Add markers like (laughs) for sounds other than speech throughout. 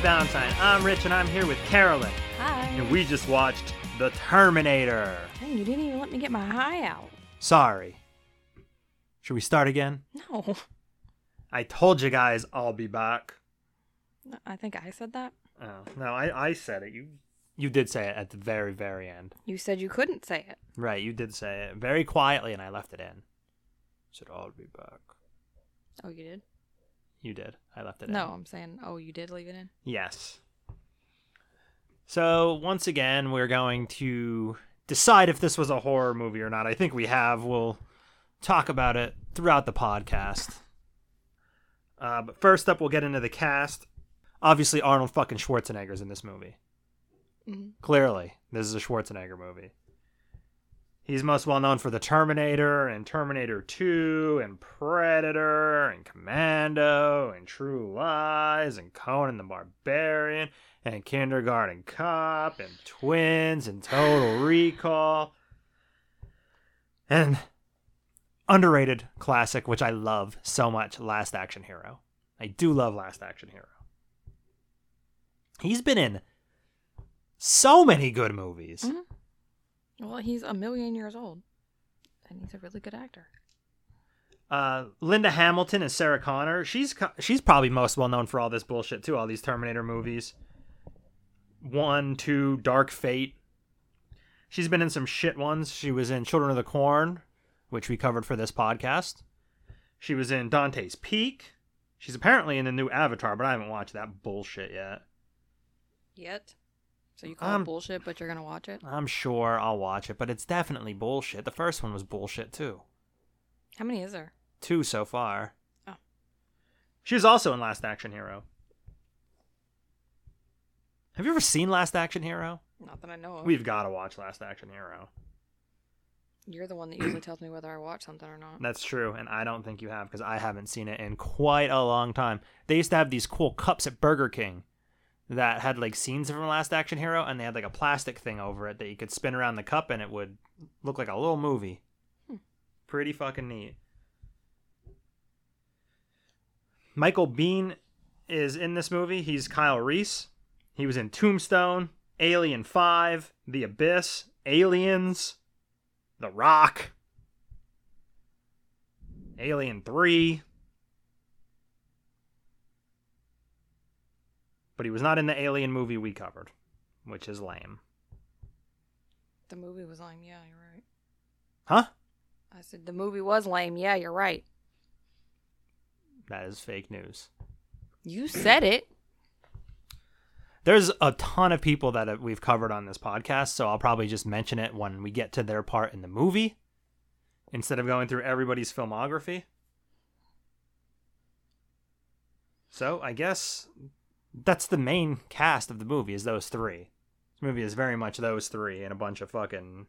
Valentine. I'm Rich, and I'm here with Carolyn. Hi. And we just watched The Terminator. Hey, you didn't even let me get my high out. Sorry. Should we start again? No. I told you guys I'll be back. I think I said that. Oh, no, I, I said it. You you did say it at the very, very end. You said you couldn't say it. Right, you did say it very quietly, and I left it in. said I'll be back. Oh, you did? You did. I left it in. No, I'm saying, oh, you did leave it in? Yes. So, once again, we're going to decide if this was a horror movie or not. I think we have. We'll talk about it throughout the podcast. Uh, but first up, we'll get into the cast. Obviously, Arnold fucking Schwarzenegger's in this movie. Mhm. Clearly, this is a Schwarzenegger movie. He's most well known for The Terminator and Terminator 2 and Predator and Commando and True Lies and Conan the Barbarian and Kindergarten Cop and Twins and Total Recall. And underrated classic, which I love so much, Last Action Hero. I do love Last Action Hero. He's been in so many good movies. Mhm. Well, he's a million years old. And he's a really good actor. Uh, Linda Hamilton and Sarah Connor. She's she's probably most well known for all this bullshit too. All these Terminator movies. One, two, Dark Fate. She's been in some shit ones. She was in Children of the Corn, which we covered for this podcast. She was in Dante's Peak. She's apparently in the new Avatar, but I haven't watched that bullshit yet. Yet? So you call Um, it bullshit, but you're going to watch it? I'm sure I'll watch it, but it's definitely bullshit. The first one was bullshit too. How many is there? Two so far. Oh. She was also in Last Action Hero. Have you ever seen Last Action Hero? Not that I know of. We've got to watch Last Action Hero. You're the one that usually tells me whether I watch something or not. That's true, and I don't think you have because I haven't seen it in quite a long time. They used to have these cool cups at Burger King that had like scenes from Last Action Hero, and they had like a plastic thing over it that you could spin around the cup and it would look like a little movie. Hmm. Pretty fucking neat. Michael Biehn is in this movie. He's Kyle Reese. He was in Tombstone, Alien 5, The Abyss, Aliens, The Rock, Alien 3. But he was not in the Alien movie we covered, which is lame. The movie was lame. Yeah, you're right. Huh? I said the movie was lame. Yeah, you're right. That is fake news. You said it. There's a ton of people that we've covered on this podcast, so I'll probably just mention it when we get to their part in the movie instead of going through everybody's filmography. So I guess that's the main cast of the movie is those three. This movie is very much those three and a bunch of fucking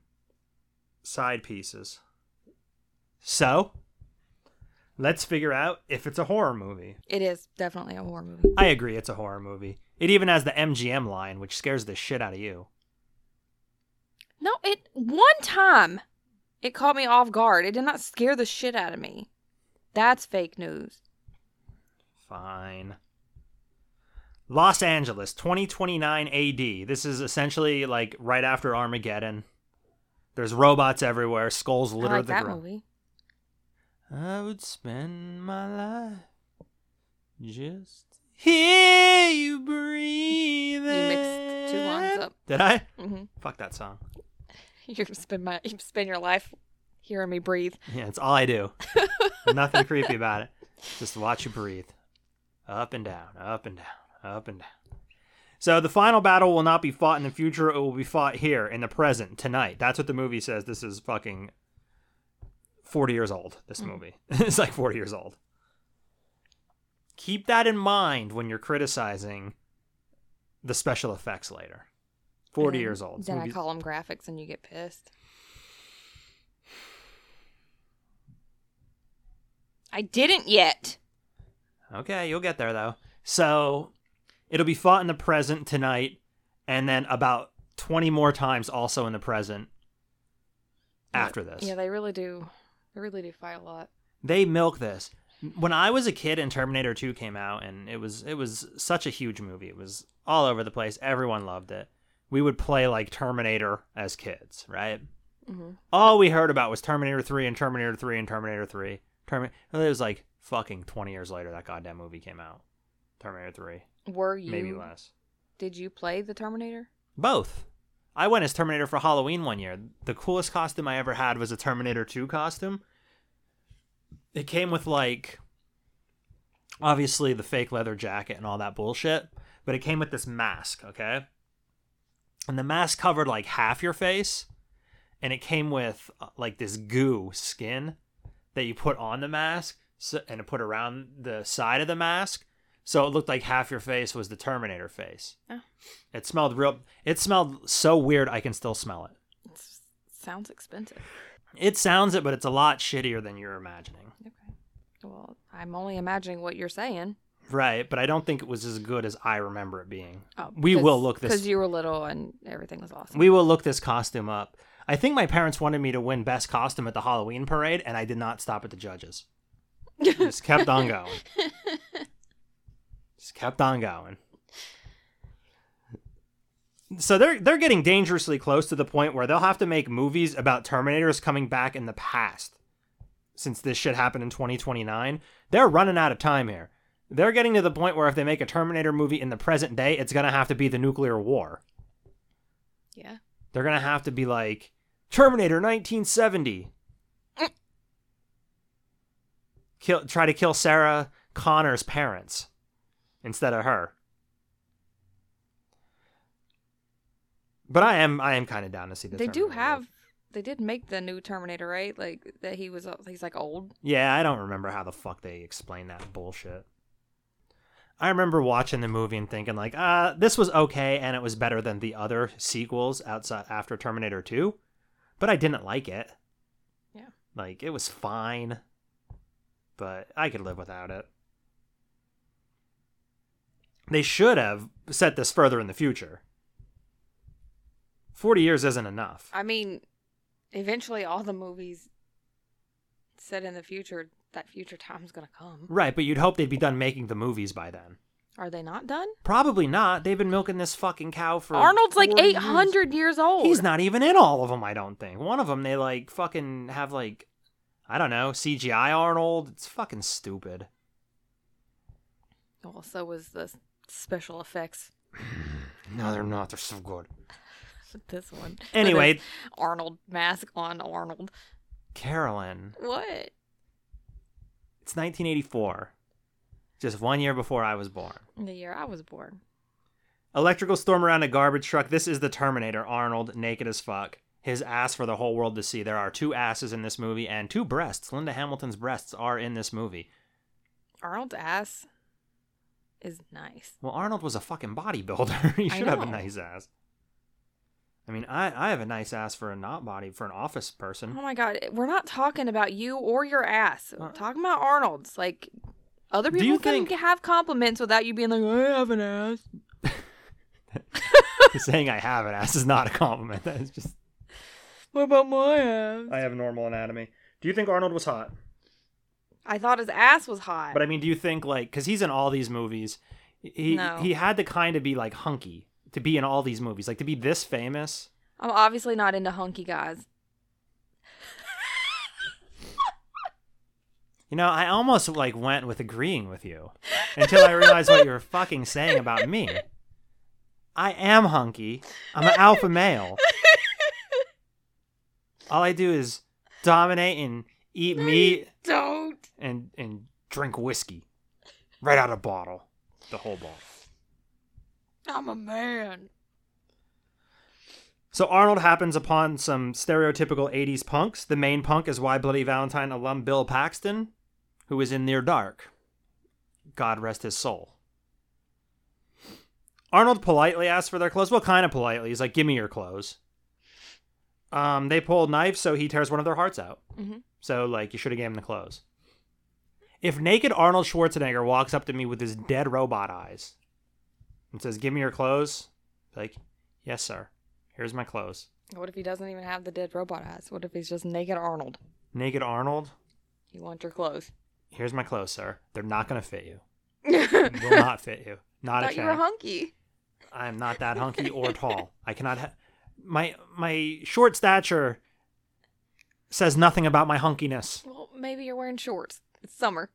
side pieces. So let's figure out if it's a horror movie. It is definitely a horror movie. I agree, it's a horror movie. It even has the MGM line, which scares the shit out of you. No, it one time it caught me off guard. It did not scare the shit out of me. That's fake news. Fine. Los Angeles, 2029 AD. This is essentially like right after Armageddon. There's robots everywhere, skulls I litter like the that ground. movie. I would spend my life just hear you breathe. You mixed two lines up. Did I? hmm Fuck that song. (laughs) You spend my you spend your life hearing me breathe. Yeah, it's all I do. (laughs) Nothing creepy about it. Just watch you breathe. Up and down, up and down, up and down. So the final battle will not be fought in the future. It will be fought here in the present tonight. That's what the movie says. This is fucking forty years old. This hmm. movie. (laughs) it's like forty years old. Keep that in mind when you're criticizing the special effects later. Forty And years old. Then I call them graphics and you get pissed. I didn't yet. Okay, you'll get there though. So it'll be fought in the present tonight, and then about twenty more times also in the present after this. Yeah, they really do. They really do fight a lot. they milk this. When I was a kid and Terminator 2 came out and it was it was such a huge movie. It was all over the place. Everyone loved it. We would play like Terminator as kids, right? Mhm. All we heard about was Terminator 3 and Terminator 3 and Terminator 3. Termi- it was like fucking 20 years later that goddamn movie came out. Terminator 3, Were you? maybe less. Did you play the Terminator? Both. I went as Terminator for Halloween one year. The coolest costume I ever had was a Terminator 2 costume. It came with like obviously the fake leather jacket and all that bullshit, but it came with this mask, okay? And the mask covered like half your face, and it came with uh, like this goo skin that you put on the mask so, and it put around the side of the mask. So it looked like half your face was the Terminator face. Oh. It smelled real. It smelled so weird. I can still smell it. It sounds expensive. It sounds it, but it's a lot shittier than you're imagining. Okay. Well, I'm only imagining what you're saying. Right, but I don't think it was as good as I remember it being. Oh, we will look this. because you were little and everything was awesome. We will look this costume up. I think my parents wanted me to win best costume at the Halloween parade, and I did not stop at the judges. (laughs) Just kept on going. (laughs) Just kept on going. So they're they're getting dangerously close to the point where they'll have to make movies about Terminators coming back in the past. Since this shit happened in 2029, they're running out of time here. They're getting to the point where if they make a Terminator movie in the present day, it's gonna have to be the nuclear war. yeah. They're gonna have to be like Terminator 1970. Mm. Kill, try to kill Sarah Connor's parents instead of her. But I am, I am kind of down to see the. They do Terminator. have. They did make the new Terminator, right? Like that he was. He's like old. Yeah, I don't remember how the fuck they explain that bullshit. I remember watching the movie and thinking like, uh, this was okay and it was better than the other sequels outside after Terminator 2, but I didn't like it. Yeah. Like it was fine, but I could live without it. They should have set this further in the future. 40 years isn't enough. I mean, eventually, all the movies set in the future. That future time's gonna come. Right, but you'd hope they'd be done making the movies by then. Are they not done? Probably not. They've been milking this fucking cow for. Arnold's like 40 years. eight hundred years old. He's not even in all of them. I don't think. One of them they like fucking have like, I don't know, CGI Arnold. It's fucking stupid. Well, so was the special effects. (sighs) No, they're not. They're so good. (laughs) This one. Anyway, Arnold mask on Arnold. Carolyn. What? It's 1984. Just one year before I was born. The year I was born. Electrical storm around a garbage truck. This is the Terminator. Arnold, naked as fuck. His ass for the whole world to see. There are two asses in this movie and two breasts. Linda Hamilton's breasts are in this movie. Arnold's ass is nice. Well, Arnold was a fucking bodybuilder. (laughs) he should have a nice ass. I mean, I, I have a nice ass for a not body for an office person. Oh my god, we're not talking about you or your ass. We're talking about Arnold's. Like other people can think- have compliments without you being like, I have an ass. (laughs) Saying I have an ass is not a compliment. (laughs) That is just What about my ass? I have normal anatomy. Do you think Arnold was hot? I thought his ass was hot. But I mean, do you think like because he's in all these movies, he No. he had to kind of be like hunky to be in all these movies, like to be this famous. I'm obviously not into hunky guys. You know, I almost like went with agreeing with you until I realized what you were fucking saying about me. I am hunky. I'm an alpha male. All I do is dominate and eat meat Don't. And and drink whiskey right out of bottle, the whole bottle. I'm a man. So Arnold happens upon some stereotypical 80s punks. The main punk is Why Bloody Valentine alum Bill Paxton, who is in Near Dark. God rest his soul. Arnold politely asks for their clothes. Well, kind of politely. He's like, "Give me your clothes." Um, they pull knives, so he tears one of their hearts out. Mhm. So, like, you should have gave him the clothes. If naked Arnold Schwarzenegger walks up to me with his dead robot eyes and says, "Give me your clothes," like, "Yes, sir. Here's my clothes." What if he doesn't even have the dead robot eyes? What if he's just naked Arnold? Naked Arnold, You want your clothes? here's my clothes, sir. They're not gonna fit you. (laughs) Will not fit you. Not a Thought you were hunky. I'm not that hunky or (laughs) tall. I cannot. Ha- my my short stature says nothing about my hunkiness. Well, maybe you're wearing shorts. It's summer.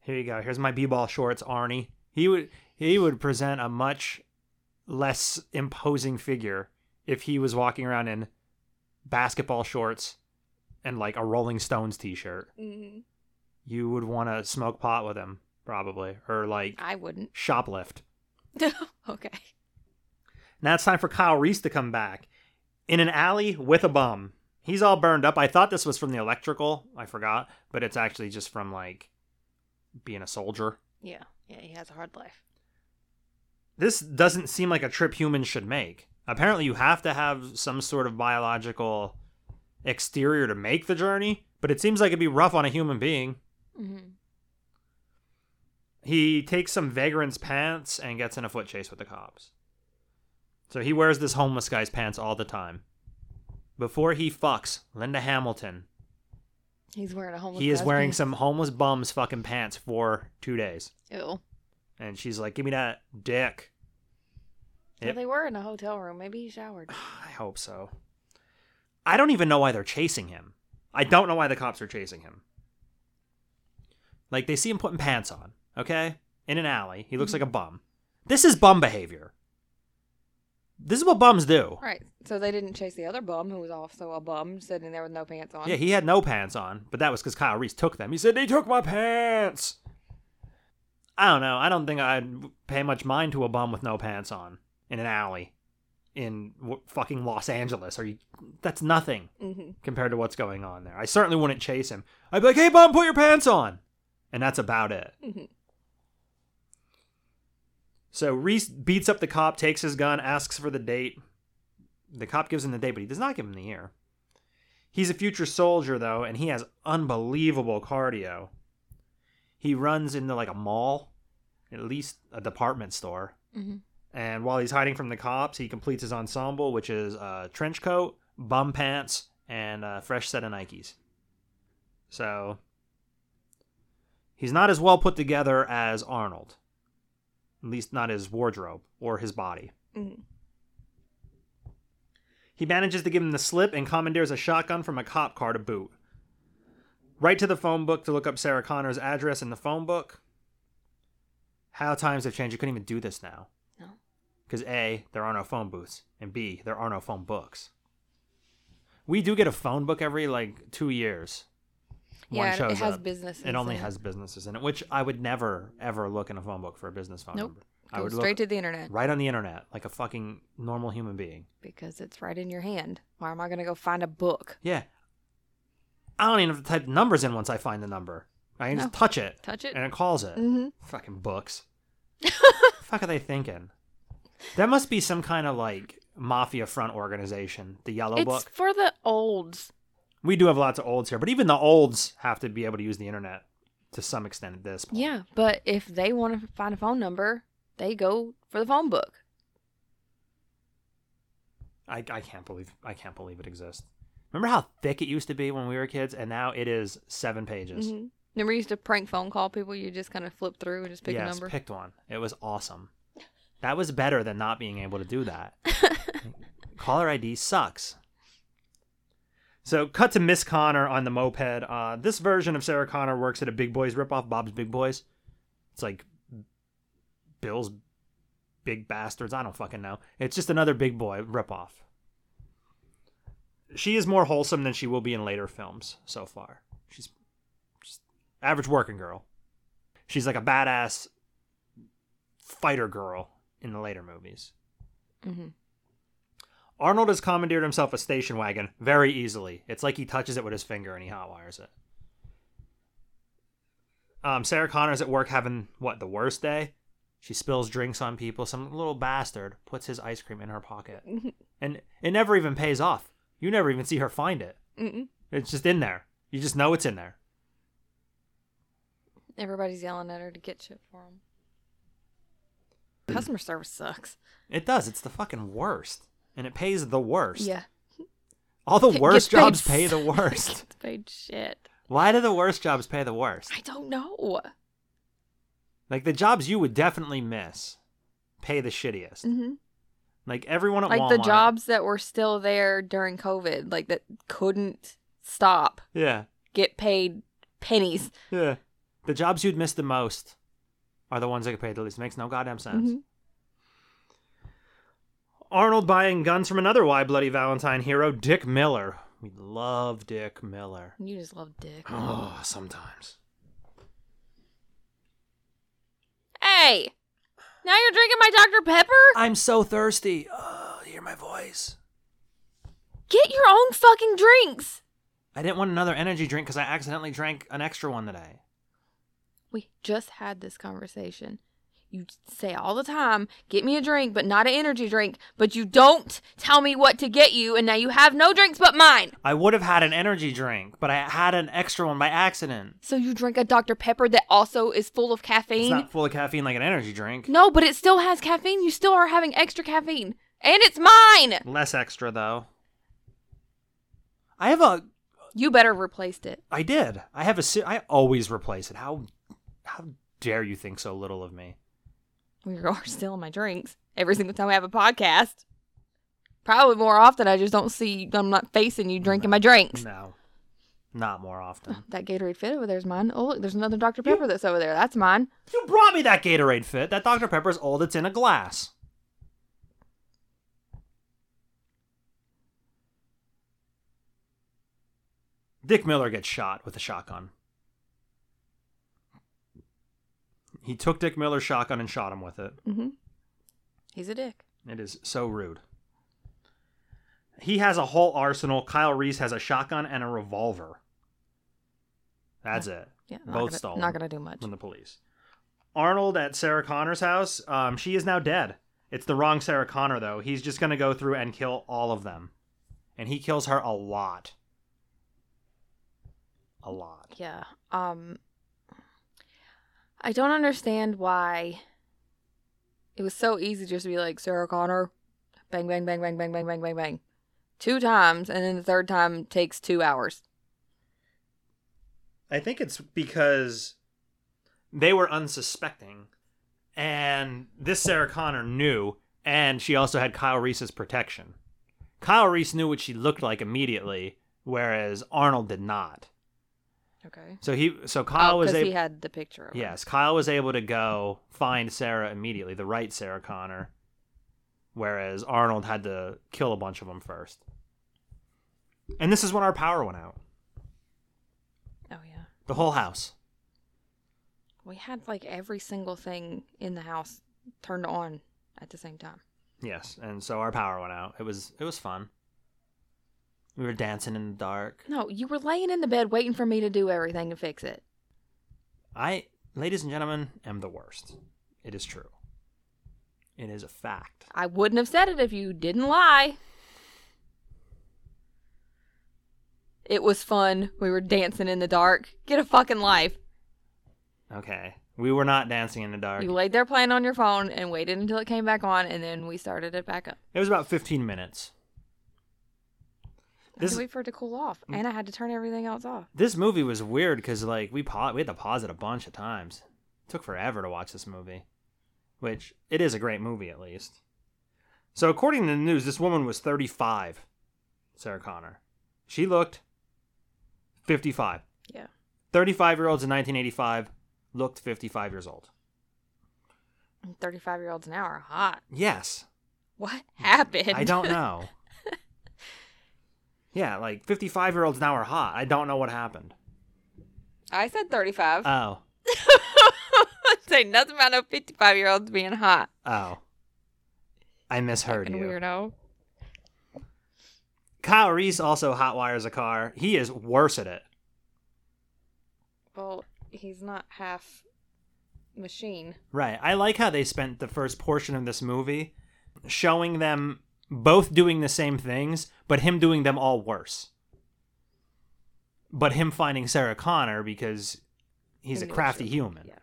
Here you go. Here's my b-ball shorts, Arnie. He would he would present a much less imposing figure if he was walking around in basketball shorts and like a Rolling Stones t-shirt. Mm, You would want to smoke pot with him probably or like I wouldn't. shoplift. (laughs) okay. Now it's time for Kyle Reese to come back in an alley with a bum. He's all burned up. I thought this was from the electrical. I forgot, but it's actually just from like being a soldier. Yeah. Yeah, he has a hard life. This doesn't seem like a trip humans should make. Apparently, you have to have some sort of biological exterior to make the journey, but it seems like it'd be rough on a human being. hmm He takes some vagrant's pants and gets in a foot chase with the cops. So he wears this homeless guy's pants all the time. Before he fucks Linda Hamilton, He's wearing a homeless he is guy's wearing pants. (laughs) some homeless bum's fucking pants for two days. Ew. And she's like, Give me that dick. Well, they were in a hotel room. Maybe he showered. (sighs) I hope so. I don't even know why they're chasing him. I don't know why the cops are chasing him. Like, they see him putting pants on, okay? In an alley. He looks mm-hmm. like a bum. This is bum behavior. This is what bums do. Right. So they didn't chase the other bum who was also a bum sitting there with no pants on. Yeah, he had no pants on, but that was because Kyle Reese took them. He said, They took my pants. I don't know. I don't think I'd pay much mind to a bum with no pants on in an alley in w- fucking Los Angeles. Are you? That's nothing hmm compared to what's going on there. I certainly wouldn't chase him. I'd be like, "Hey, bum, put your pants on," and that's about it. Mhm. So Reese beats up the cop, takes his gun, asks for the date. The cop gives him the date, but he does not give him the year. He's a future soldier though, and he has unbelievable cardio. He runs into like a mall, at least a department store. Mhm. And while he's hiding from the cops, he completes his ensemble, which is a trench coat, bum pants, and a fresh set of Nikes. So he's not as well put together as Arnold. At least not his wardrobe or his body. Mhm. He manages to give him the slip and commandeers a shotgun from a cop car to boot. Right to the phone book to look up Sarah Connor's address in the phone book. How times have changed. You couldn't even do this now. No. Because A, there are no phone booths, and B, there are no phone books. We do get a phone book every like two years. Yeah, and it has up. businesses It only in it. has businesses in it, which I would never ever look in a phone book for a business phone Nope. number. I Go would straight to the internet right on the internet like a fucking normal human being. because it's right in your hand. Why am I going to go find a book? Yeah. I don't even have to type numbers in once I find the number. I can just touch it. Touch it. And it calls it. Mhm. Fucking books. (laughs) fuck are they thinking? That must be some kind of like mafia front organization. The Yellow It's Book. for the olds. We do have lots of olds here, but even the olds have to be able to use the internet to some extent at this point. Yeah, but if they want to find a phone number, they go for the phone book. I, I can't believe I can't believe it exists. Remember how thick it used to be when we were kids, and now it is seven pages. Mhm. Remember, you used to prank phone call people. You just kind of flip through and just pick yes, a number. picked one. It was awesome. That was better than not being able to do that. (laughs) Caller ID sucks. So, cut to Miss Connor on the moped. Uh, this version of Sarah Connor works at a Big Boys ripoff, Bob's Big Boys. It's like Bill's Big Bastards. I don't fucking know. It's just another Big Boy ripoff. She is more wholesome than she will be in later films so far. She's just average working girl. She's like a badass fighter girl in the later movies. Mhm. Arnold has commandeered himself a station wagon very easily. It's like he touches it with his finger and he hotwires it. Um, Sarah Connor's at work having what the worst day. She spills drinks on people. Some little bastard puts his ice cream in her pocket, and it never even pays off. You never even see her find it. Mm-mm. It's just in there. You just know it's in there. Everybody's yelling at her to get shit for them. Customer service sucks. It does. It's the fucking worst, and it pays the worst. Yeah. All the (laughs) worst jobs pay the (laughs) worst. Paid shit. Why do the worst jobs pay the worst? I don't know. Like the jobs you would definitely miss pay the shittiest. hmm Like everyone at Like Walmart. the jobs that were still there during COVID, like that couldn't stop, Yeah. get paid pennies. Yeah. The jobs you'd miss the most are the ones that get paid the least. Makes no goddamn sense. Mhm. Arnold buying guns from another Why Bloody Valentine hero, Dick Miller. We love Dick Miller. You just love dick. (sighs) Oh, sometimes. Hey, now you're drinking my Dr. Pepper? I'm so thirsty. Oh, hear my voice. Get your own fucking drinks. I didn't want another energy drink because I accidentally drank an extra one today. We just had this conversation. You say all the time, get me a drink, but not an energy drink, but you don't tell me what to get you, and now you have no drinks but mine. I would have had an energy drink, but I had an extra one by accident. So you drink a Dr. Pepper that also is full of caffeine? It's not full of caffeine like an energy drink. No, but it still has caffeine. You still are having extra caffeine. And it's mine. Less extra though. I have a. You better replaced it. I did. I have a. I always replace it. How? How dare you think so little of me? (laughs) You are stealing my drinks every single time we have a podcast. Probably more often. I just don't see. I'm not facing you drinking my drinks. No, not more often. (gasps) That Gatorade fit over there's mine. Oh look, there's another Dr Pepper that's over there. That's mine. You brought me that Gatorade fit. That Dr Pepper's old. It's in a glass. Dick Miller gets shot with a shotgun. He took Dick Miller's shotgun and shot him with it. Mm-hmm. He's a dick. It is so rude. He has a whole arsenal. Kyle Reese has a shotgun and a revolver. That's it. Yeah, Both gonna, stolen Not gonna do much. from the police. Arnold at Sarah Connor's house. Um, she is now dead. It's the wrong Sarah Connor though. He's just gonna go through and kill all of them, and he kills her a lot. A lot. Yeah. Um. I don't understand why. It was so easy just to be like Sarah Connor, bang bang bang bang bang bang bang bang bang, two times, and then the third time takes two hours. I think it's because they were unsuspecting, and this Sarah Connor knew, and she also had Kyle Reese's protection. Kyle Reese knew what she looked like immediately, whereas Arnold did not. Okay. So he, so oh, Kyle oh, was because able. he had the picture. Yes, Kyle was able to go find Sarah immediately, the right Sarah Connor, whereas Arnold had to kill a bunch of them first. And this is when our power went out. Oh yeah. The whole house. We had like every single thing in the house turned on at the same time. Yes, and so our power went out. It was it was fun. We were dancing in the dark. No, you were laying in the bed waiting for me to do everything and fix it. I, ladies and gentlemen, am the worst. It is true. It is a fact. I wouldn't have said it if you didn't lie. It was fun. We were dancing in the dark. Get a fucking life. Okay. We were not dancing in the dark. You laid there playing on your phone and waited until it came back on, and then we started it back up. It was about 15 minutes. I had This- to wait for it to cool off, mm. and I had to turn everything else off. This movie was weird because like we pa- we had to pause it a bunch of times. It took forever to watch this movie, which it is a great movie at least. So according to the news, this woman was 35, Sarah Connor. She looked 55. Yeah. 35 year olds in 1985 looked 55 years old. 35 year olds now are hot. Yes, What happened? I don't (laughs) know. Yeah, like 55 year olds now are hot. I don't know what happened. I said 35. Oh, (laughs) Say nothing about no 55 year olds being hot. oh. I misheard Fucking you. weirdo. Kyle Reese also hotwires a car. He is worse at it. Well, he's not half machine. Right. I like how they spent the first portion of this movie showing them both doing the same things, but him doing them all worse. But him finding Sarah Connor because he's He a crafty she- human. Yeah.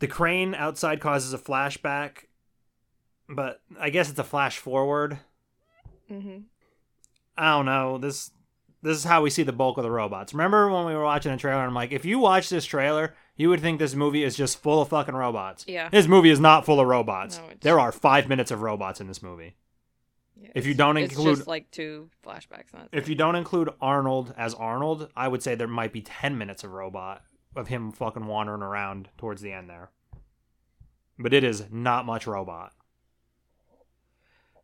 The crane outside causes a flashback, but I guess it's a flash forward. Mm-hmm. I don't know. This this is how we see the bulk of the robots. Remember when we were watching the trailer? And I'm like, if you watch this trailer, you would think this movie is just full of fucking robots. Yeah. This movie is not full of robots. No, there are five minutes of robots in this movie. yeah If you don't it's include- just like two flashbacks. Not If you don't include Arnold as Arnold, I would say there might be ten minutes of robot of him fucking wandering around towards the end there. But it is not much robot.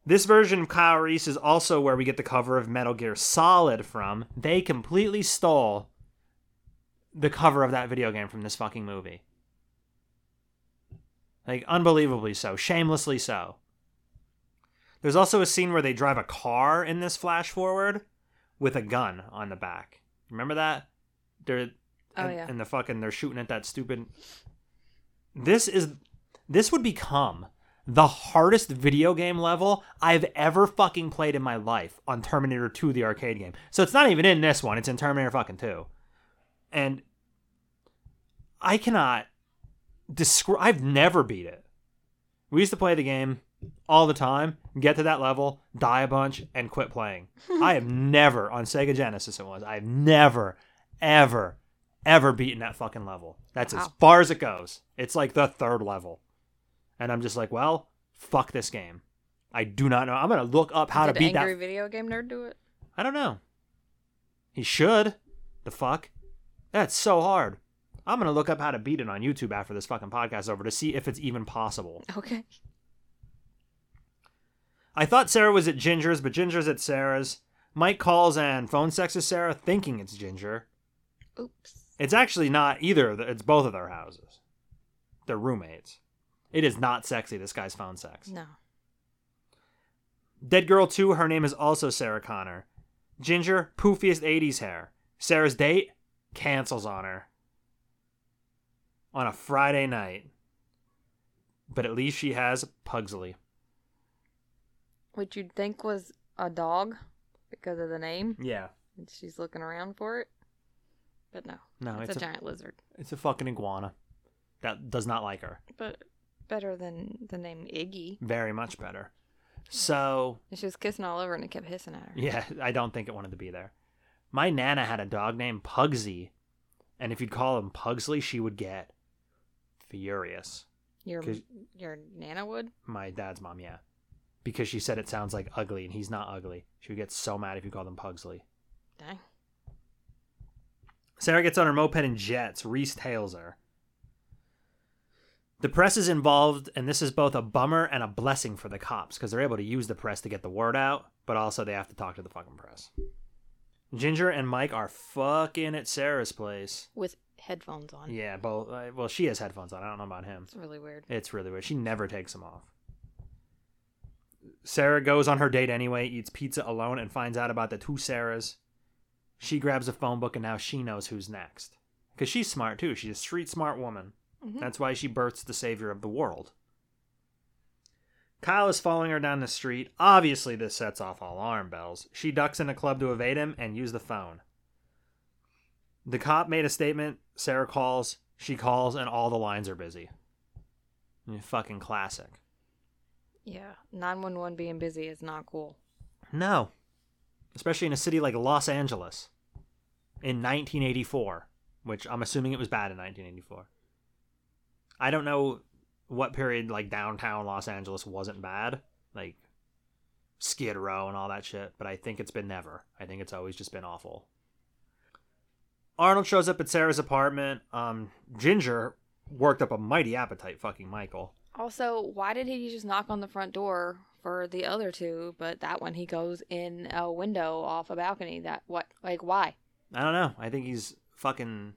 This version of Kyle Reese is also where we get the cover of Metal Gear Solid from. They completely stole the cover of that video game from this fucking movie. Like, unbelievably so. Shamelessly so. There's also a scene where they drive a car in this flash forward with a gun on the back. Remember that? They're Oh, and, yeah. and the fucking they're shooting at that stupid This is this would become the hardest video game level I've ever fucking played in my life on Terminator 2 the arcade game. So it's not even in this one, it's in Terminator fucking 2. And I cannot describe I've never beat it. We used to play the game all the time, get to that level, die a bunch, and quit playing. (laughs) I have never, on Sega Genesis it was, I've never, ever, ever beaten that fucking level. That's as far as it goes. It's like the third level. And I'm just like, well, fuck this game. I do not know. I'm going to look up how Did to beat Angry that. Video Game Nerd do it? I don't know. He should. The fuck? That's so hard. I'm going to look up how to beat it on YouTube after this fucking podcast is over to see if it's even possible. Okay. I thought Sarah was at Ginger's, but Ginger's at Sarah's. Mike calls and phone sexes Sarah, thinking it's Ginger. Oops. It's actually not either. of It's both of their houses. They're roommates. It is not sexy. This guy's phone sex. No. Dead Girl 2, her name is also Sarah Connor. Ginger, poofiest 80s hair. Sarah's date cancels on her. On a Friday night. But at least she has Pugsley. Which you'd think was a dog because of the name. Yeah. And she's looking around for it. But no. No, it's, it's, a, a, giant lizard. it's a fucking iguana that does not like her. But better than the name Iggy. Very much better. So, And she was kissing all over and it kept hissing at her. yeah, (laughs) I don't think it wanted to be there. My Nana had a dog named Pugsy. And if you'd call him Pugsley, she would get furious. Your 'Cause- your Nana would? My dad's mom, yeah. Because she said it sounds like ugly, and he's not ugly. She would get so mad if you called him Pugsley. Dang. Sarah gets on her moped and jets. Reese tails her. The press is involved, and this is both a bummer and a blessing for the cops because they're able to use the press to get the word out, but also they have to talk to the fucking press. Ginger and Mike are fucking at Sarah's place. With headphones on. Yeah, both. Uh, well, she has headphones on. I don't know about him. It's really weird. It's really weird. She never takes them off. Sarah goes on her date anyway, eats pizza alone, and finds out about the two Sarahs. She grabs a phone book, and now she knows who's next. Because she's smart too. She's a street smart woman. Mhm. That's why she births the savior of the world. Kyle is following her down the street. Obviously, this sets off all alarm bells. She ducks in a club to evade him and use the phone. The cop made a statement. Sarah calls. She calls, and all the lines are busy. Fucking classic. Yeah. 911 being busy is not cool. No. Especially in a city like Los Angeles in 1984, which I'm assuming it was bad in 1984. I don't know what period like downtown Los Angeles wasn't bad, like Skid Row and all that shit, but I think it's been never. I think it's always just been awful. Arnold shows up at Sarah's apartment. Um, Ginger worked up a mighty appetite fucking Michael. Also, why did he just knock on the front door for the other two, but that one he goes in a window off a balcony? That what? Like why? I don't know. I think he's fucking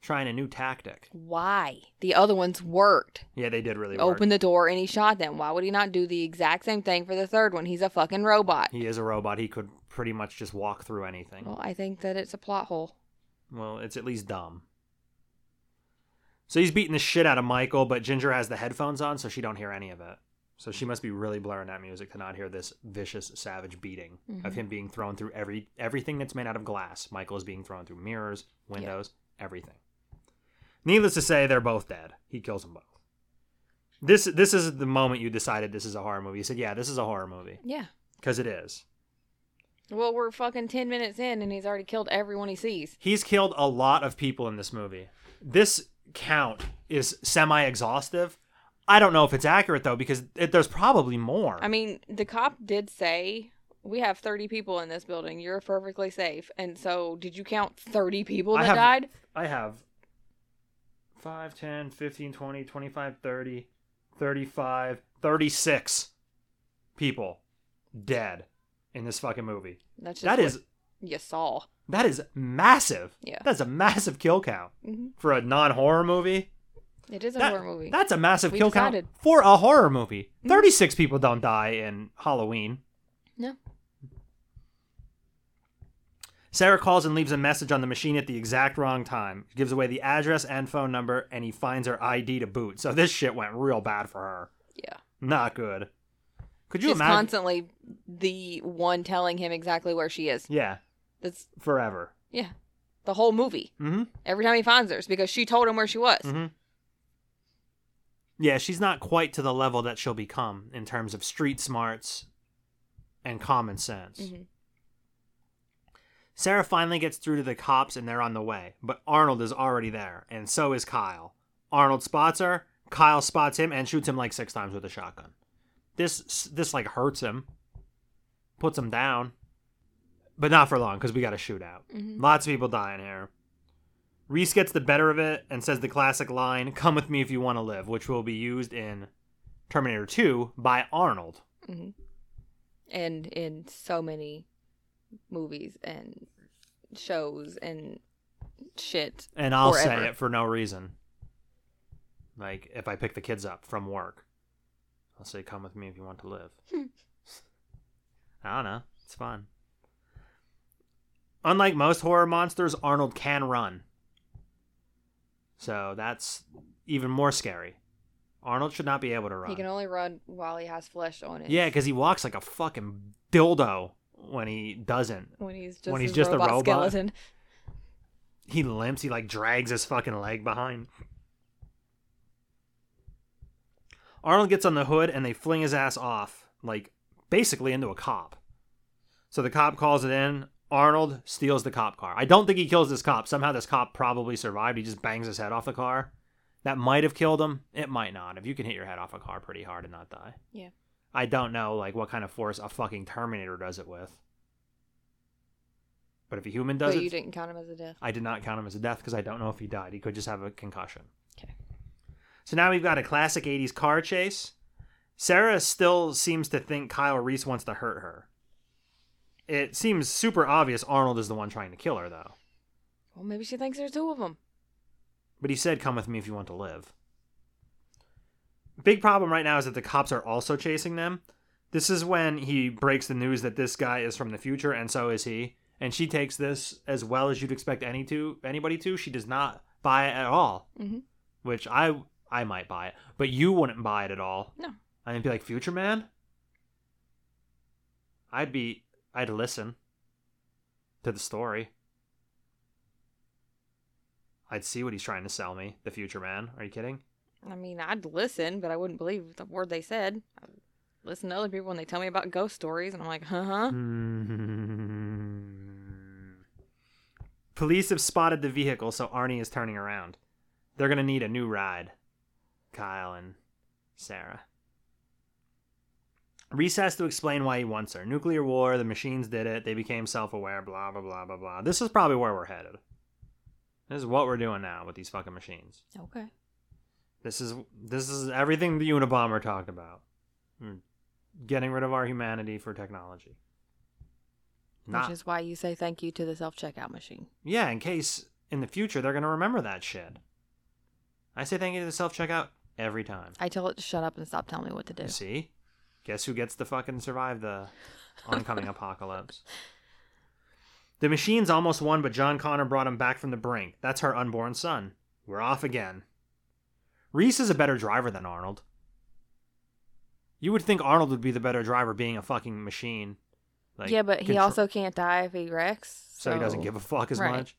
trying a new tactic. Why? The other ones worked. Yeah, they did really work. Opened the door and he shot them. Why would he not do the exact same thing for the third one? He's a fucking robot. He is a robot. He could pretty much just walk through anything. Well, I think that it's a plot hole. Well, it's at least dumb. So he's beating the shit out of Michael, but Ginger has the headphones on, so she don't hear any of it. So she must be really blurring that music to not hear this vicious, savage beating of mm-hmm. him being thrown through every everything that's made out of glass. Michael is being thrown through mirrors, windows, everything. Needless to say, they're both dead. He kills them both. This this is the moment you decided this is a horror movie. You said, "Yeah, this is a horror movie," Yeah. because it is. Well, we're fucking 10 minutes in and he's already killed everyone he sees. He's killed a lot of people in this movie. This count is semi exhaustive. I don't know if it's accurate though, because it, there's probably more. I mean, the cop did say, We have 30 people in this building. You're perfectly safe. And so, did you count 30 people I that have- died? I have 5, 10, 15, 20, 25, 30, 35, 36 people dead in this fucking movie. That's just That is You saw. that is massive. Yeah. That's a massive kill count Mhm. for a non-horror movie. It is a That- horror movie. That's a massive We kill decided. count for a horror movie. Mhm. 36 people don't die in Halloween. No. Sarah calls and leaves a message on the machine at the exact wrong time. Gives away the address and phone number, and he finds her ID to boot. So this shit went real bad for her. Yeah. Not good. Could you She's imagine? constantly the one telling him exactly where she is. yeah, That's, forever. yeah. The whole movie. Mm-hmm. Every time he finds her, it's because she told him where she was. Mm-hmm. Yeah, she's not quite to the level that she'll become in terms of street smarts and common sense. Mhm. Sarah finally gets through to the cops and they're on the way, but Arnold is already there, and so is Kyle. Arnold spots her, Kyle spots him and shoots him like six times with a shotgun. This this like hurts him, puts him down, but not for long because we got a shootout. Mhm. Lots of people dying here. Reese gets the better of it and says the classic line, "Come with me if you want to live," which will be used in Terminator 2 by Arnold. Mhm. And in so many movies and shows and shit. And I'll say it for no reason. Like if I pick the kids up from work, I'll say, "Come with me if you want to live." (laughs) Hmm. I don't know. It's fun. Unlike most horror monsters, Arnold can run. So that's even more scary. Arnold should not be able to run. He can only run while he has flesh on it. Yeah, because he walks like a fucking dildo when he doesn't. When he's just, when he's just a robot, robot. skeleton. He limps. He like drags his fucking leg behind. Arnold gets on the hood and they fling his ass off, like basically into a cop. So the cop calls it in. Arnold steals the cop car. I don't think he kills this cop. Somehow this cop probably survived. He just bangs his head off the car. That might have killed him. It might not. If you can hit your head off a car pretty hard and not die. Yeah. I don't know like what kind of force a fucking Terminator does it with. But if a human does But it, you didn't count him as a death. I did not count him as a death because I don't know if he died. He could just have a concussion. Okay. So now we've got a classic 80s car chase. Sarah still seems to think Kyle Reese wants to hurt her. It seems super obvious Arnold is the one trying to kill her, though. Well, maybe she thinks there's two of them. But he said, Come with me if you want to live. Big problem right now is that the cops are also chasing them. This is when he breaks the news that this guy is from the future, and so is he. And she takes this as well as you'd expect any to anybody to. She does not buy it at all, Mhm. which I I might buy it, but you wouldn't buy it at all. No. I'd be like, Future Man. I'd be I'd listen to the story. I'd see what he's trying to sell me, the Future Man. Are you kidding? I mean, I'd listen, but I wouldn't believe the word they said. I listen to other people when they tell me about ghost stories, and I'm like, huh, huh. Hmm. Police have spotted the vehicle, so Arnie is turning around. They're gonna need a new ride. Kyle and Sarah. Reese has to explain why he wants her. Nuclear war, the machines did it, they became self aware, blah, blah, blah, blah, blah. This is probably where we're headed. This is what we're doing now with these fucking machines. Okay. This is this is everything the Unabomber talked about. Hmm. Getting rid of our humanity for technology. Not Which is why you say thank you to the self checkout machine. yeah, in case in the future they're gonna remember that shit. I say thank you to the self checkout every time. I tell it to shut up and stop telling me what to do. See? Guess who gets to fucking survive the oncoming (laughs) apocalypse? The machines almost won, but John Connor brought him back from the brink. That's her unborn son. We're off again. Reese is a better driver than Arnold. You would think Arnold would be the better driver being a fucking machine. Like, yeah, but he contro- also can't die if he wrecks. so he doesn't give a fuck as Right. much.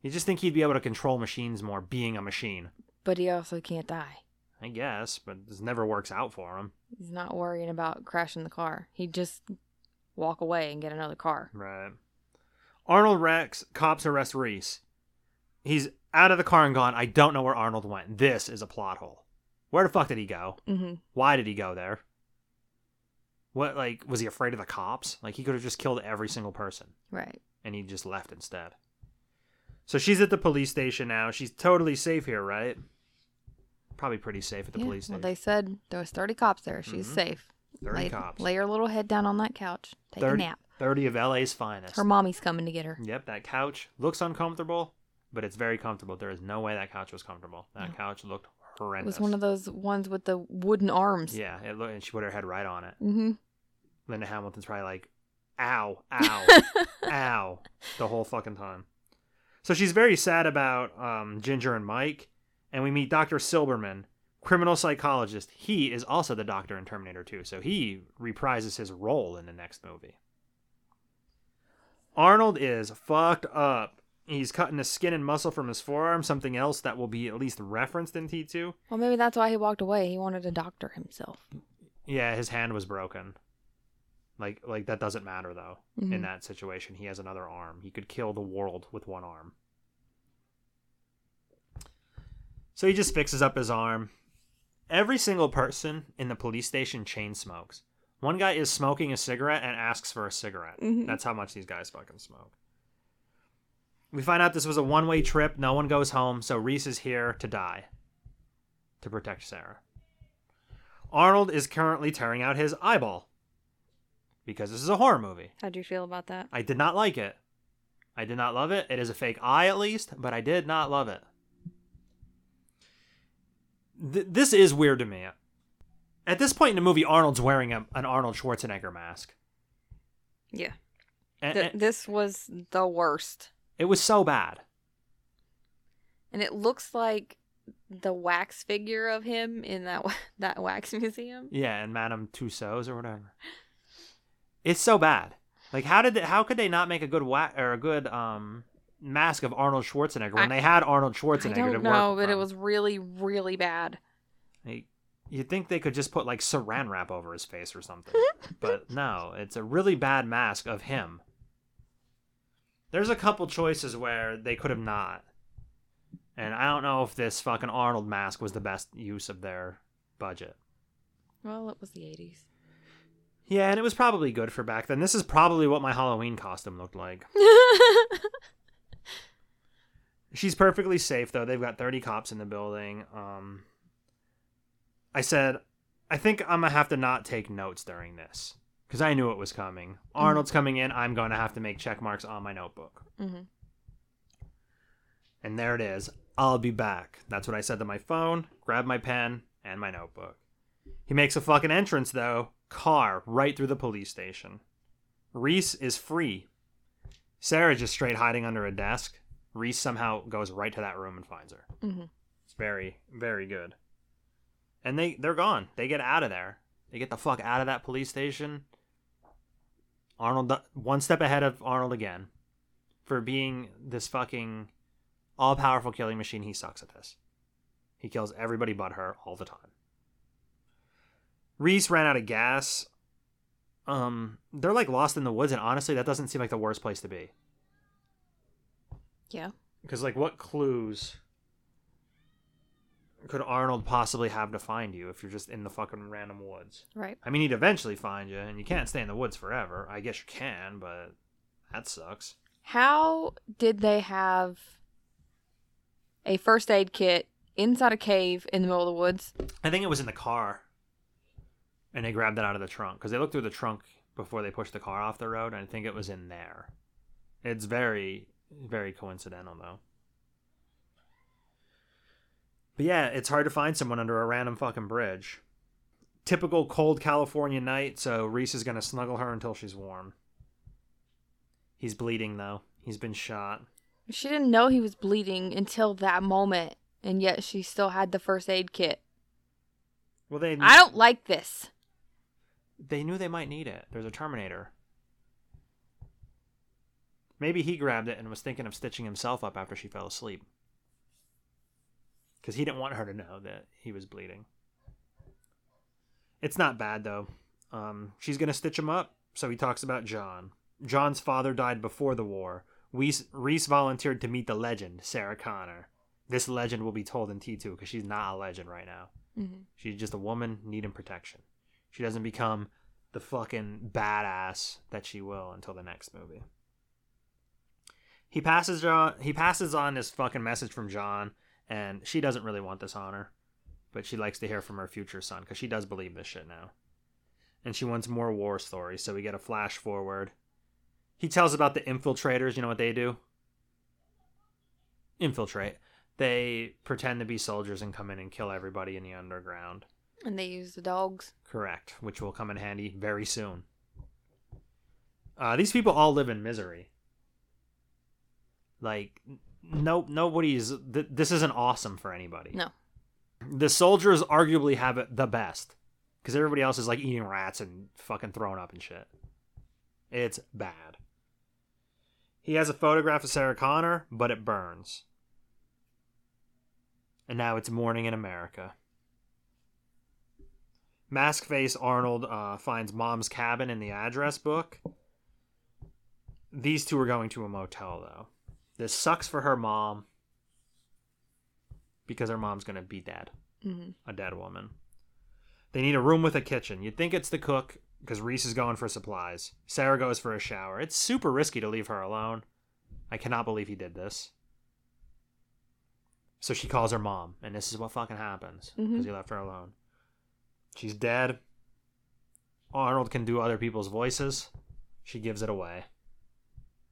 You just think he'd be able to control machines more being a machine. But he also can't die. I guess, but this never works out for him. He's not worrying about crashing the car. He'd just walk away and get another car. Right. Arnold wrecks. cops arrest Reese. He's out of the car and gone. I don't know where Arnold went. This is a plot hole. Where the fuck did he go? hmm Why did he go there? What, like, was he afraid of the cops? Like, he could have just killed every single person Right. and he just left instead. So she's at the police station now. She's totally safe here, right? Probably pretty safe at the yeah. police Well, station. they said there was 30 cops there. She's Mhm. safe. 30 lay, cops. Lay her little head down on that couch. Take a nap. 30 of LA's finest. Her mommy's coming to get her. Yep, that couch looks uncomfortable, but it's very comfortable. There is no way that couch was comfortable. That No. couch looked horrendous. It was one of those ones with the wooden arms. yeah, it looked, and she put her head right on it. Mm-hmm. Linda Hamilton's probably like, "Ow, (laughs) ow, ow," the whole fucking time. So she's very sad about um, Ginger and Mike, and we meet Doctor Silberman, criminal psychologist. He is also the Doctor in Terminator 2, so he reprises his role in the next movie. Arnold is fucked up. He's cutting the skin and muscle from his forearm, something else that will be at least referenced in T2. Well, maybe that's why he walked away. He wanted a doctor himself. Yeah, his hand was broken. Like like that doesn't matter though. In Mhm. that situation, he has another arm. He could kill the world with one arm. So he just fixes up his arm. Every single person in the police station chain smokes. One guy is smoking a cigarette and asks for a cigarette. Mhm. That's how much these guys fucking smoke. We find out this was a one way trip. No one goes home, so Reese is here to die to protect Sarah. Arnold is currently tearing out his eyeball because this is a horror movie. How do you feel about that? I did not like it. I did not love it. It is a fake eye, at least, but I did not love it. Th- this is weird to me. At this point in the movie, Arnold's wearing a, an Arnold Schwarzenegger mask. Yeah. And, Th- and this was the worst. It was so bad. And it looks like the wax figure of him in that (laughs) that wax museum. Yeah, and Madame Tussauds or whatever. It's so bad. Like, how did they, how could they not make a good wax or a good um mask of Arnold Schwarzenegger when I- they had Arnold Schwarzenegger to don't know, but it was really, really bad. Like, you'd think they could just put like saran wrap over his face or something. (laughs) but no, it's a really bad mask of him. There's a couple choices where they could have not. And I don't know if this fucking Arnold mask was the best use of their budget. Well, it was the 80s. Yeah, and it was probably good for back then. This is probably what my Halloween costume looked like. (laughs) She's perfectly safe though. They've got 30 cops in the building. Um I said I think I'm going to have to not take notes during this cuz I knew it was coming. Arnold's coming in. I'm going to have to make check marks on my notebook. hmm And there it is. I'll be back. That's what I said to my phone. Grab my pen and my notebook. He makes a fucking entrance though. Car right through the police station. Reese is free. Sarah just straight hiding under a desk. Reese somehow goes right to that room and finds her. Mhm. It's very, very good. And they they're gone. They get out of there. They get the fuck out of that police station. Arnold one step ahead of Arnold again for being this fucking all powerful killing machine. He sucks at this. He kills everybody but her all the time. Reese ran out of gas. Um, they're like lost in the woods, and honestly, that doesn't seem like the worst place to be. Yeah. Because, like, what clues could Arnold possibly have to find you if you're just in the fucking random woods? Right. I mean, he'd eventually find you, and you can't stay in the woods forever. I guess you can, but that sucks. How did they have a first aid kit inside a cave in the middle of the woods? I think it was in the car, and they grabbed it out of the trunk because they looked through the trunk before they pushed the car off the road, and I think it was in there. It's very, very coincidental, though. But yeah, it's hard to find someone under a random fucking bridge. Typical cold California night, so Reese is gonna snuggle her until she's warm. He's bleeding though. He's been shot. She didn't know he was bleeding until that moment, and yet she still had the first aid kit. Well, they I don't like this. they knew they might need it. There's a Terminator. Maybe he grabbed it and was thinking of stitching himself up after she fell asleep. Because he didn't want her to know that he was bleeding. It's not bad, though. Um, she's going to stitch him up, so he talks about John. John's father died before the war. Reese, Reese volunteered to meet the legend, Sarah Connor. This legend will be told in T2 because she's not a legend right now. Mm-hmm. She's just a woman needing protection. She doesn't become the fucking badass that she will until the next movie. He passes John. He passes on this fucking message from John, and she doesn't really want this honor, but she likes to hear from her future son because she does believe this shit now, and she wants more war stories. So we get a flash forward. He tells about the infiltrators. You know what they do? Infiltrate. They pretend to be soldiers and come in and kill everybody in the underground. And they use the dogs. Correct, which will come in handy very soon. Uh, these people all live in misery. Like, no, nobody's. Th- this isn't awesome for anybody. No. The soldiers arguably have it the best because everybody else is like eating rats and fucking throwing up and shit. It's bad. He has a photograph of Sarah Connor, but it burns. And now it's morning in America. Mask face Arnold uh, finds mom's cabin in the address book. These two are going to a motel, though. This sucks for her mom because her mom's going to be dead, Mm-hmm. a dead woman. They need a room with a kitchen. You'd think it's the cook because Reese is going for supplies. Sarah goes for a shower. It's super risky to leave her alone. I cannot believe he did this. So she calls her mom, and this is what fucking happens because Mhm. he left her alone. She's dead. Arnold can do other people's voices. She gives it away.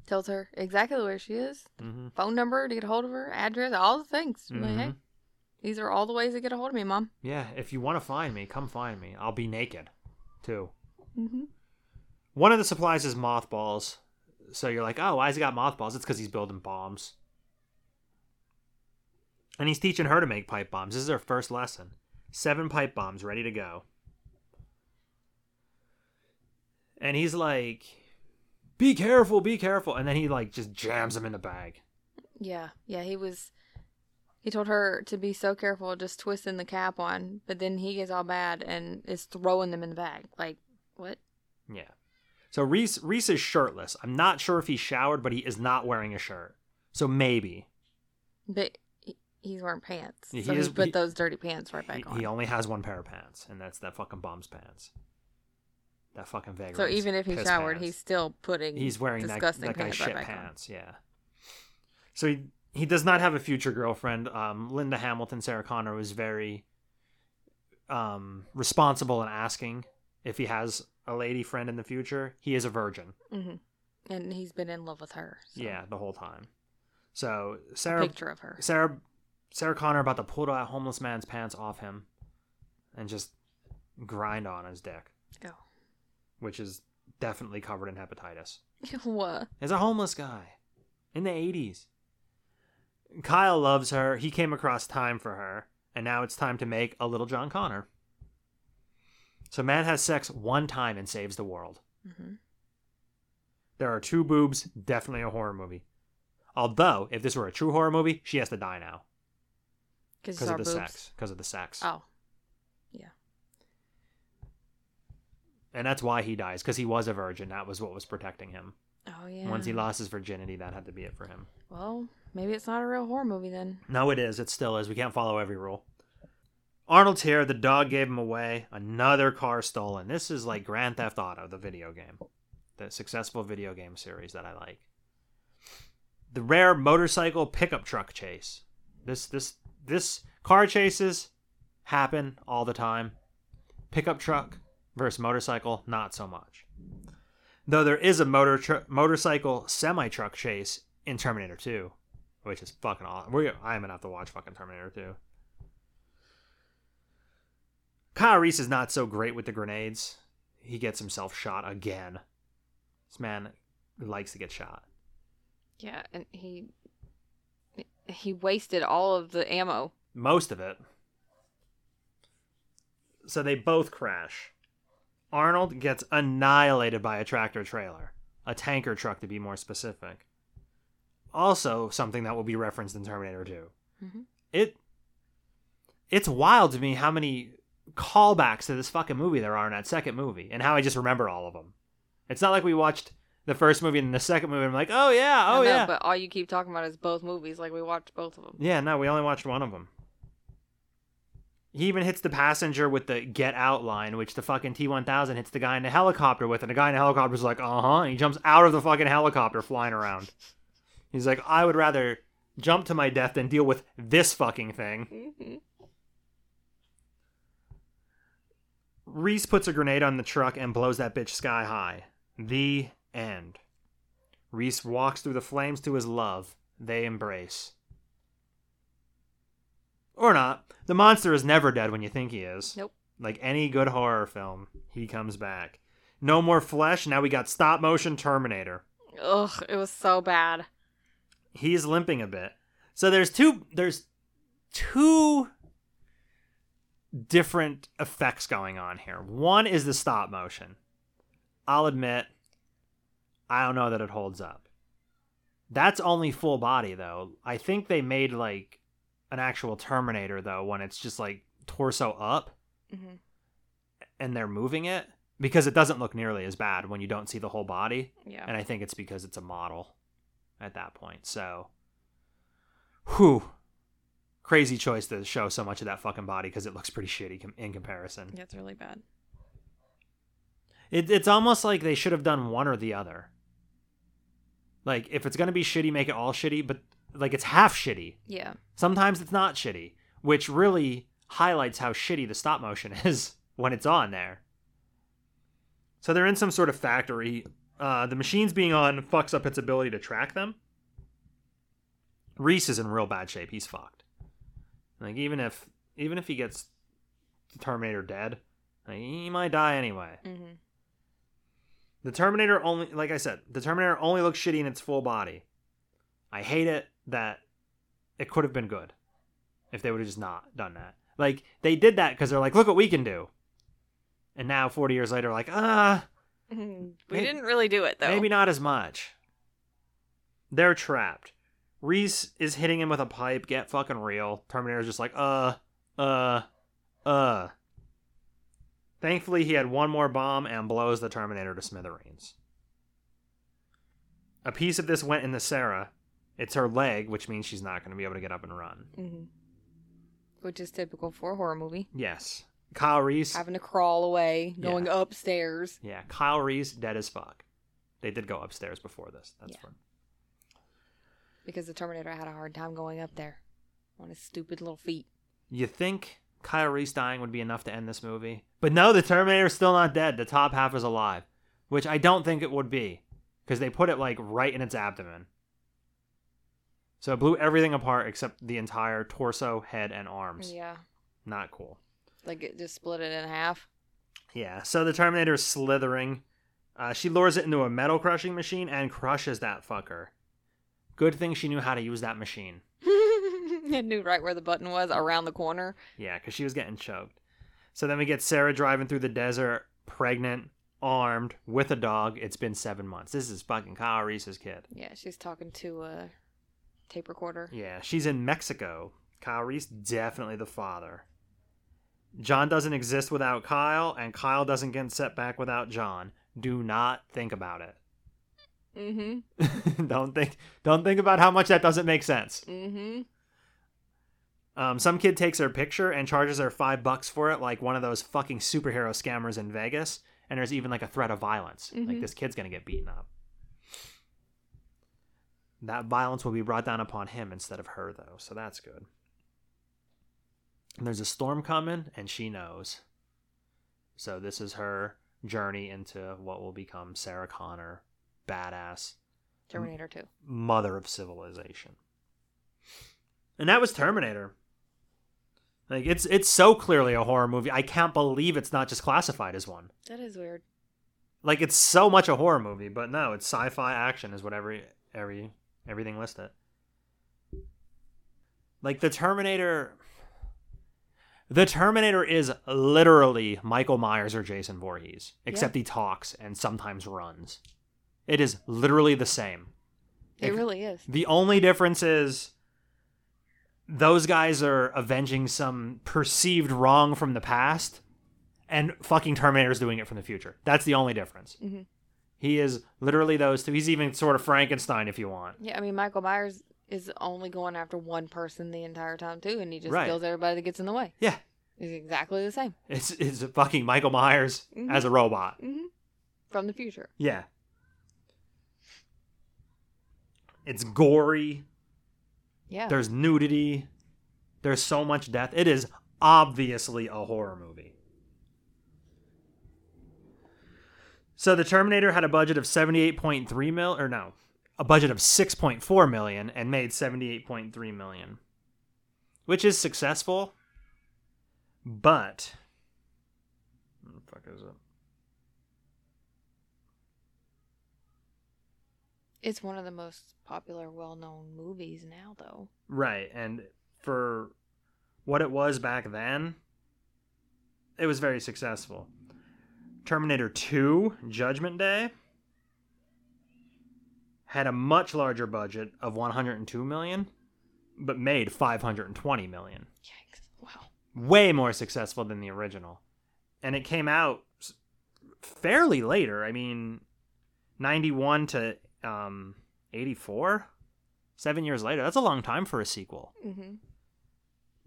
Tells her exactly where she is, hmm phone number to get a hold of her, address, all the things. Like, Mhm. hey, these are all the ways to get a hold of me, mom. Yeah, if you want to find me, come find me. I'll be naked, too. Mm-hmm. One of the supplies is mothballs. So you're like, oh, why why's he got mothballs? It's because he's building bombs. And he's teaching her to make pipe bombs. This is her first lesson. Seven pipe bombs ready to go. And he's like, be careful, be careful. And then he like just jams them in the bag. Yeah, yeah, he was. He told her to be so careful, just twisting the cap on, but then he gets all bad and is throwing them in the bag. Like, what? Yeah. So Reese Reese is shirtless. I'm not sure if he showered, but he is not wearing a shirt. So maybe. But he's wearing pants. Yeah, he so he put he- those dirty pants right back He, on. he only has one pair of pants, and that's that fucking bum's pants. That fucking vagrant. so even if he showered, pants. he's still putting he's wearing disgusting that guy's pants right shit back on. pants. Yeah. So he he does not have a future girlfriend. Um, Linda Hamilton, Sarah Connor was very um responsible in asking if he has a lady friend in the future. He is a virgin. hmm And he's been in love with her. so Yeah, the whole time. So a Sarah picture of her. Sarah Sarah Connor about to pull that homeless man's pants off him and just grind on his dick, Oh. Which is definitely covered in hepatitis. (laughs) what? Is a homeless guy in the 80s. Kyle loves her. He came across time for her, and now it's time to make a little John Connor. So man has sex one time and saves the world. hmm There are two boobs, definitely a horror movie. Although, if this were a true horror movie, she has to die now Because because of the sex. Because of the sex. Oh. Yeah. And that's why he dies, because he was a virgin. That was what was protecting him. Oh yeah. Once he lost his virginity, that had to be it for him. Well, maybe it's not a real horror movie then. No, it is. It still is. We can't follow every rule. Arnold's here. The dog gave him away. Another car stolen. This is like Grand Theft Auto, the video game, the successful video game series that I like. The rare motorcycle pickup truck chase. This this this car chases happen all the time. Pickup truck versus motorcycle, not so much. Though there is a motor tr- motorcycle semi truck chase in Terminator 2 which is fucking awesome. We I'm gonna have to watch fucking Terminator 2. Kyle Reese is not so great with the grenades. He gets himself shot again. This man likes to get shot. Yeah, and he he wasted all of the ammo. Most of it. So they both crash. Arnold gets annihilated by a tractor trailer, a tanker truck to be more specific. Also, something that will be referenced in Terminator 2. Mhm. It it's wild to me how many callbacks to this fucking movie there are in that second movie, and how I just remember all of them. It's not like we watched the first movie and the second movie. And I'm like, oh yeah, oh know, yeah, But all you keep talking about is both movies. Like we watched both of them. yeah. No, we only watched one of them. He even hits the passenger with the "get out" line, which the fucking T1000 hits the guy in the helicopter with, and the guy in the helicopter's like, "Uh huh," and he jumps out of the fucking helicopter flying around. He's like, "I would rather jump to my death than deal with this fucking thing." hmm Reese puts a grenade on the truck and blows that bitch sky high. The end. Reese walks through the flames to his love. They embrace. Or not. The monster is never dead when you think he is. Nope. Like any good horror film, he comes back. No more flesh. Now we got stop motion Terminator. Ugh, it was so bad. He's limping a bit. So there's two there's two different effects going on here. One is the stop motion. I'll admit I don't know that it holds up. That's only full body though. I think they made like an actual Terminator though when it's just like torso up hmm and they're moving it because it doesn't look nearly as bad when you don't see the whole body. Yeah. And I think it's because it's a model at that point. So, whew. Crazy choice to show so much of that fucking body because it looks pretty shitty in comparison. yeah, it's really bad. It, it's almost like they should have done one or the other. Like, if it's going to be shitty, make it all shitty, but like it's half shitty. Yeah. Sometimes it's not shitty, which really highlights how shitty the stop motion (laughs) is when it's on there. So they're in some sort of factory. Uh, the machines being on fucks up its ability to track them. Reese is in real bad shape. He's fucked. Like even if even if he gets the Terminator dead, like, he might die anyway. hmm The Terminator only, like I said, the Terminator only looks shitty in its full body. I hate it that it could have been good if they would have just not done that. Like they did that because they're like, look what we can do. And now, forty years later, like, ah, (laughs) we didn't really do it though. maybe not as much. They're trapped. Reese is hitting him with a pipe. Get fucking real. Terminator's just like, uh, uh, uh. Thankfully, he had one more bomb and blows the Terminator to smithereens. A piece of this went in the Sarah. It's her leg, which means she's not going to be able to get up and run. hmm Which is typical for a horror movie. Yes. Kyle Reese. Having to crawl away, going Yeah. upstairs. Yeah, Kyle Reese, dead as fuck. They did go upstairs before this. That's Yeah. fun. Because the Terminator had a hard time going up there on his stupid little feet. You think Kyle Reese dying would be enough to end this movie? But no, the Terminator's still not dead. The top half is alive, which I don't think it would be because they put it like right in its abdomen. So it blew everything apart except the entire torso, head, and arms. Yeah. Not cool. Like it just split it in half. Yeah, so the Terminator is slithering. Uh, she lures it into a metal crushing machine and crushes that fucker. Good thing she knew how to use that machine. (laughs) I knew right where the button was around the corner. Yeah, because she was getting choked. So then we get Sarah driving through the desert, pregnant, armed, with a dog. It's been seven months. This is fucking Kyle Reese's kid. Yeah, she's talking to a tape recorder. Yeah, she's in Mexico. Kyle Reese, definitely the father. John doesn't exist without Kyle, and Kyle doesn't get set back without John. Do not think about it. Mm-hmm. (laughs) don't think don't think about how much that doesn't make sense. Mm-hmm. Um, some kid takes her picture and charges her five bucks for it, like one of those fucking superhero scammers in Vegas. And there's even like a threat of violence. Like Mhm. this kid's gonna get beaten up. That violence will be brought down upon him instead of her, though, so that's good. And there's a storm coming, and she knows. So this is her journey into what will become Sarah Connor, badass Terminator 2. mother of civilization. And that was Terminator. Like it's it's so clearly a horror movie. I can't believe it's not just classified as one. That is weird. Like it's so much a horror movie, but no, it's sci-fi action is what every every everything listed. Like the Terminator The Terminator is literally Michael Myers or Jason Voorhees, except he talks and sometimes runs. It is literally the same. It If- really is. The only difference is those guys are avenging some perceived wrong from the past, and fucking Terminator's doing it from the future. That's the only difference. Mhm. He is literally those two. He's even sort of Frankenstein, if you want. Yeah, I mean Michael Myers is only going after one person the entire time too, and he just Right. kills everybody that gets in the way. Yeah, He's exactly the same it's it's fucking Michael Myers Mhm. as a robot. hmm from the future. Yeah. It's gory. Yeah, There's nudity. There's so much death. It is obviously a horror movie. So the Terminator had a budget of 78.3 mil or no, a budget of 6.4 million and made 78.3 million. Which is successful. But what the fuck is it? it's one of the most popular, well-known movies now, though. Right, and for what it was back then, it was very successful. Terminator 2, Judgment Day, had a much larger budget of 102 million, but made 520 million. Yikes! Wow. Way more successful than the original. And it came out fairly later. I mean, 91 to um, 84? Seven years later. That's a long time for a sequel hmm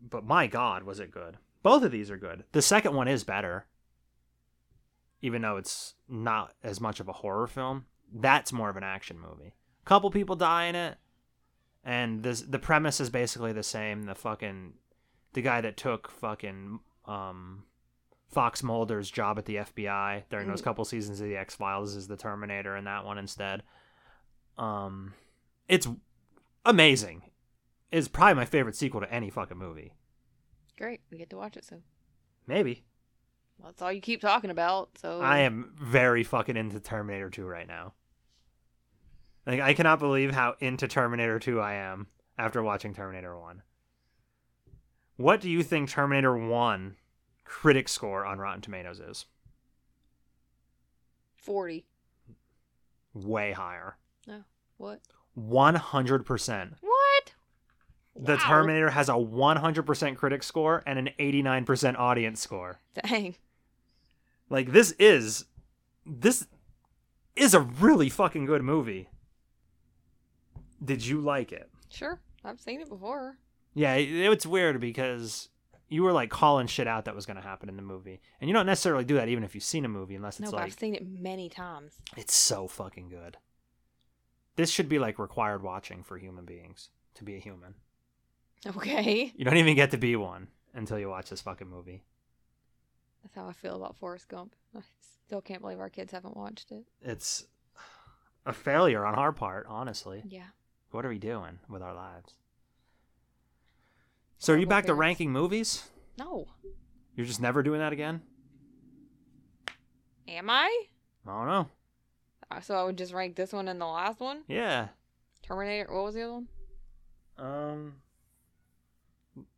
but my god was it good both of these are good the second one is better even though it's not as much of a horror film that's more of an action movie a couple people die in it and this the premise is basically the same the fucking the guy that took fucking um fox mulder's job at the fbi during those Mhm. couple seasons of the x-files is the terminator in that one instead um it's amazing it's probably my favorite sequel to any fucking movie Great, we get to watch it soon. Maybe. Well, that's all you keep talking about. So I am very fucking into Terminator 2 right now. Like I cannot believe how into Terminator 2 I am after watching Terminator 1. What do you think Terminator 1 critic score on Rotten Tomatoes is? forty. Way higher. No. What? 100%. What? The Wow. Terminator has a 100% critic score and an 89% audience score. Dang. Like this is this is a really fucking good movie. Did you like it? Sure, I've seen it before. Yeah, it, it's weird because you were like calling shit out that was going to happen in the movie. And you don't necessarily do that even if you've seen a movie unless No, it's but like I've seen it many times. it's so fucking good. This should be like required watching for human beings to be a human. (laughs) Okay. You don't even get to be one until you watch this fucking movie. That's how I feel about Forrest Gump. I still can't believe our kids haven't watched it. It's a failure on our part, honestly. Yeah. What are we doing with our lives? So are you back to ranking movies? No. You're just never doing that again? Am I? I don't know. Uh, So I would just rank this one and the last one? Yeah. Terminator. What was the other one? Um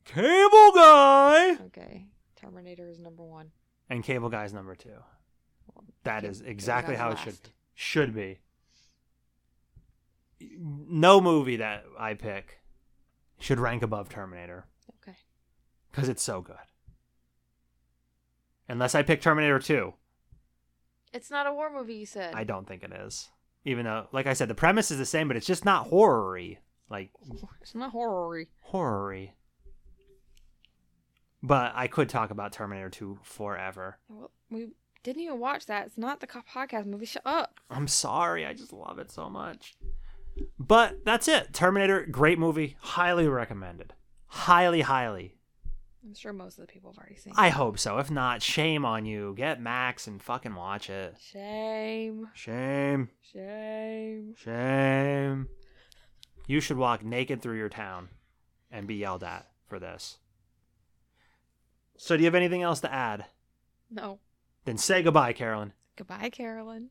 Cable Guy Okay. Terminator is number one. and Cable Guy's number 2. That Cable- is exactly how it should should be. No movie that I pick should rank above Terminator Okay. cuz it's so good. Unless I pick Terminator 2. It's not a war movie, you said. I don't think it is. Even though, like I said, the premise is the same, but it's just not horror-y. Like, (laughs) It's not horror horror-y. But I could talk about Terminator 2 forever. well, We didn't even watch that. It's not the podcast movie. Shut up. I'm sorry, I just love it so much. But that's it. Terminator, great movie. Highly recommended. Highly, highly. I'm sure most of the people have already seen. I hope so. If not, shame on you. Get Max and fucking watch it. Shame. Shame. Shame. Shame. You should walk naked through your town and be yelled at for this. So do you have anything else to add? No. Then say goodbye, Carolyn. Goodbye, Carolyn.